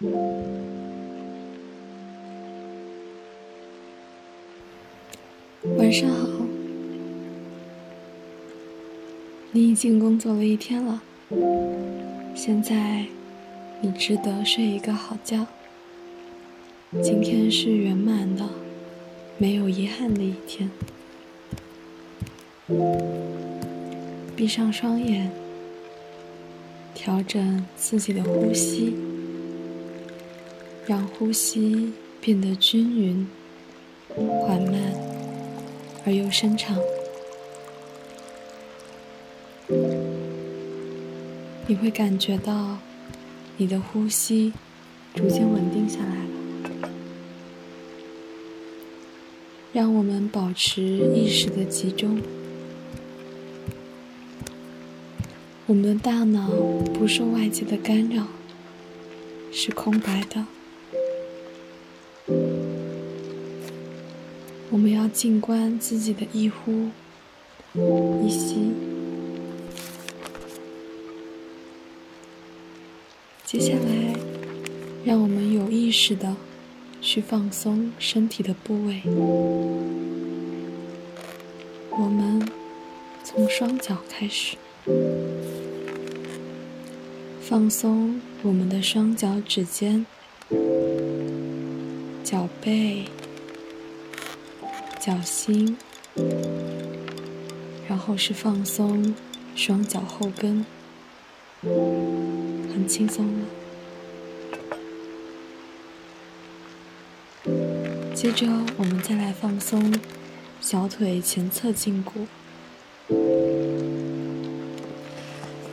晚上好，你已经工作了一天了，现在你值得睡一个好觉。今天是圆满的，没有遗憾的一天。闭上双眼，调整自己的呼吸，让呼吸变得均匀、缓慢而又深长。你会感觉到你的呼吸逐渐稳定下来了。让我们保持意识的集中。我们的大脑不受外界的干扰，是空白的。我们要静观自己的一呼一吸。接下来，让我们有意识的去放松身体的部位。我们从双脚开始。放松我们的双脚趾尖、脚背、脚心，然后是放松双脚后跟，很轻松了。接着，我们再来放松小腿前侧胫骨。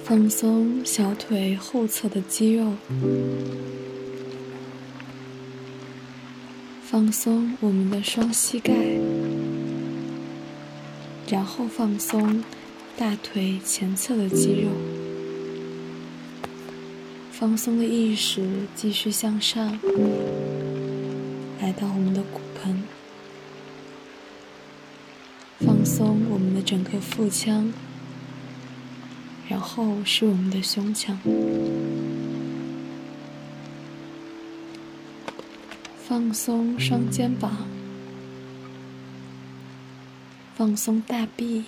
放松小腿后侧的肌肉，放松我们的双膝盖，然后放松大腿前侧的肌肉。放松的意识继续向上，来到我们的骨盆，放松我们的整个腹腔。然后是我们的胸腔，放松双肩膀，放松大臂，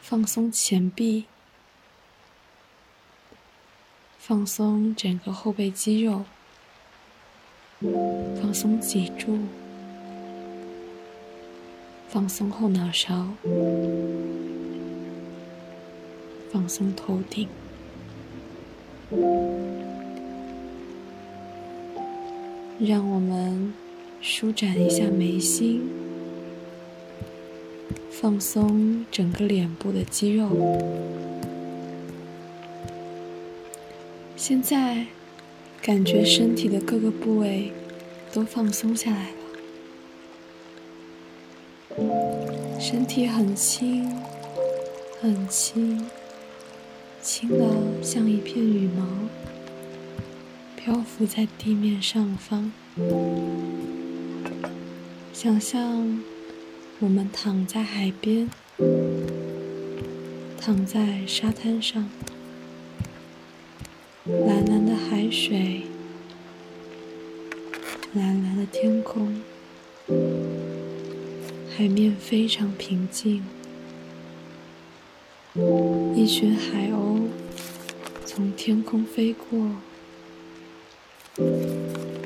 放松前臂，放松整个后背肌肉，放松脊柱，放松后脑勺。放松头顶，让我们舒展一下眉心，放松整个脸部的肌肉。现在，感觉身体的各个部位都放松下来了，身体很轻，很轻。轻的像一片羽毛，漂浮在地面上方。想象我们躺在海边，躺在沙滩上，蓝蓝的海水，蓝蓝的天空，海面非常平静。一群海鸥从天空飞过，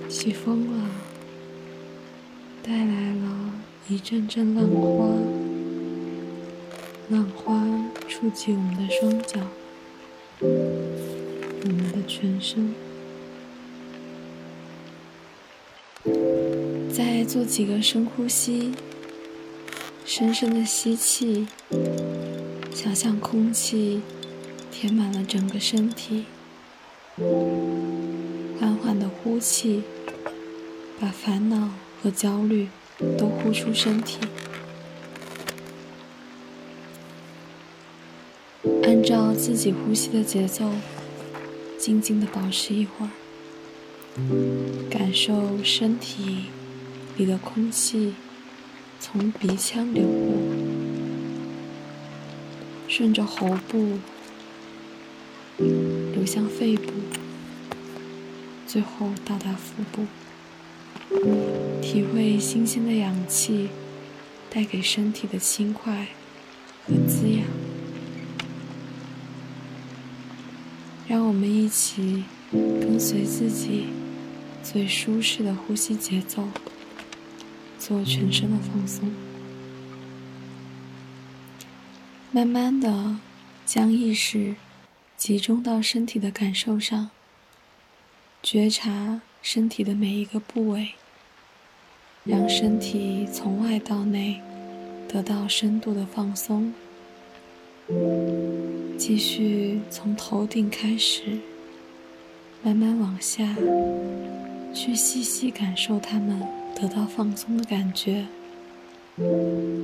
起风了，带来了一阵阵浪花，浪花触及我们的双脚，我们的全身。再做几个深呼吸，深深的吸气。想象空气填满了整个身体，缓缓的呼气，把烦恼和焦虑都呼出身体。按照自己呼吸的节奏，静静的保持一会儿，感受身体里的空气从鼻腔流过。顺着喉部流向肺部，最后到达腹部，体会新鲜的氧气带给身体的轻快和滋养。让我们一起跟随自己最舒适的呼吸节奏，做全身的放松。慢慢的将意识集中到身体的感受上，觉察身体的每一个部位，让身体从外到内得到深度的放松。继续从头顶开始，慢慢往下，去细细感受它们得到放松的感觉。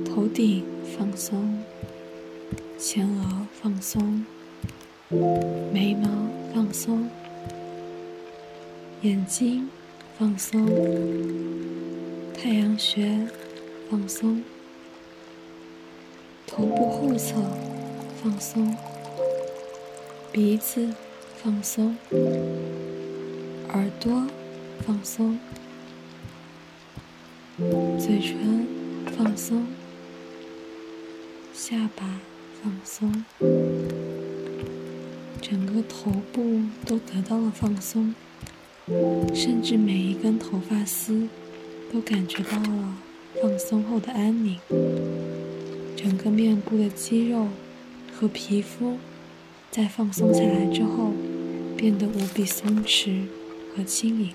头顶放松。前额放松，眉毛放松，眼睛放松，太阳穴放松，头部后侧放松，鼻子放松，耳朵放松，嘴唇放松，下巴。放松，整个头部都得到了放松，甚至每一根头发丝都感觉到了放松后的安宁。整个面部的肌肉和皮肤在放松下来之后，变得无比松弛和轻盈。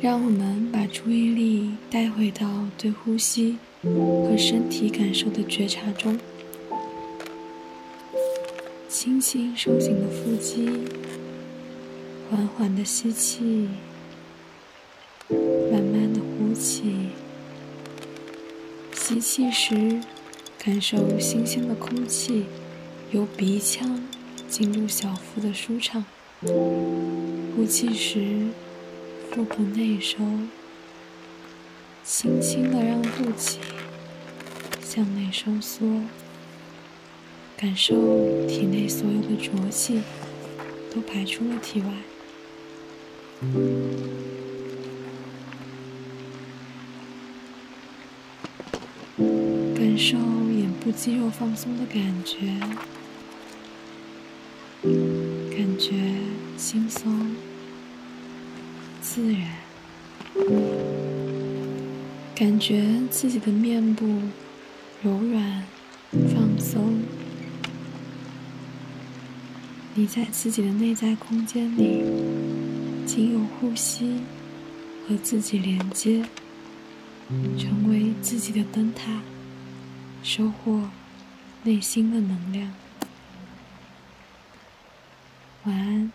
让我们把注意力带回到对呼吸。和身体感受的觉察中，轻轻收紧了腹肌，缓缓的吸气，慢慢的呼气。吸气时，感受新鲜的空气由鼻腔进入小腹的舒畅；呼气时，腹部内收。轻轻的让肚脐向内收缩，感受体内所有的浊气都排出了体外，感受眼部肌肉放松的感觉，感觉轻松自然。感觉自己的面部柔软、放松。你在自己的内在空间里，仅有呼吸和自己连接，成为自己的灯塔，收获内心的能量。晚安。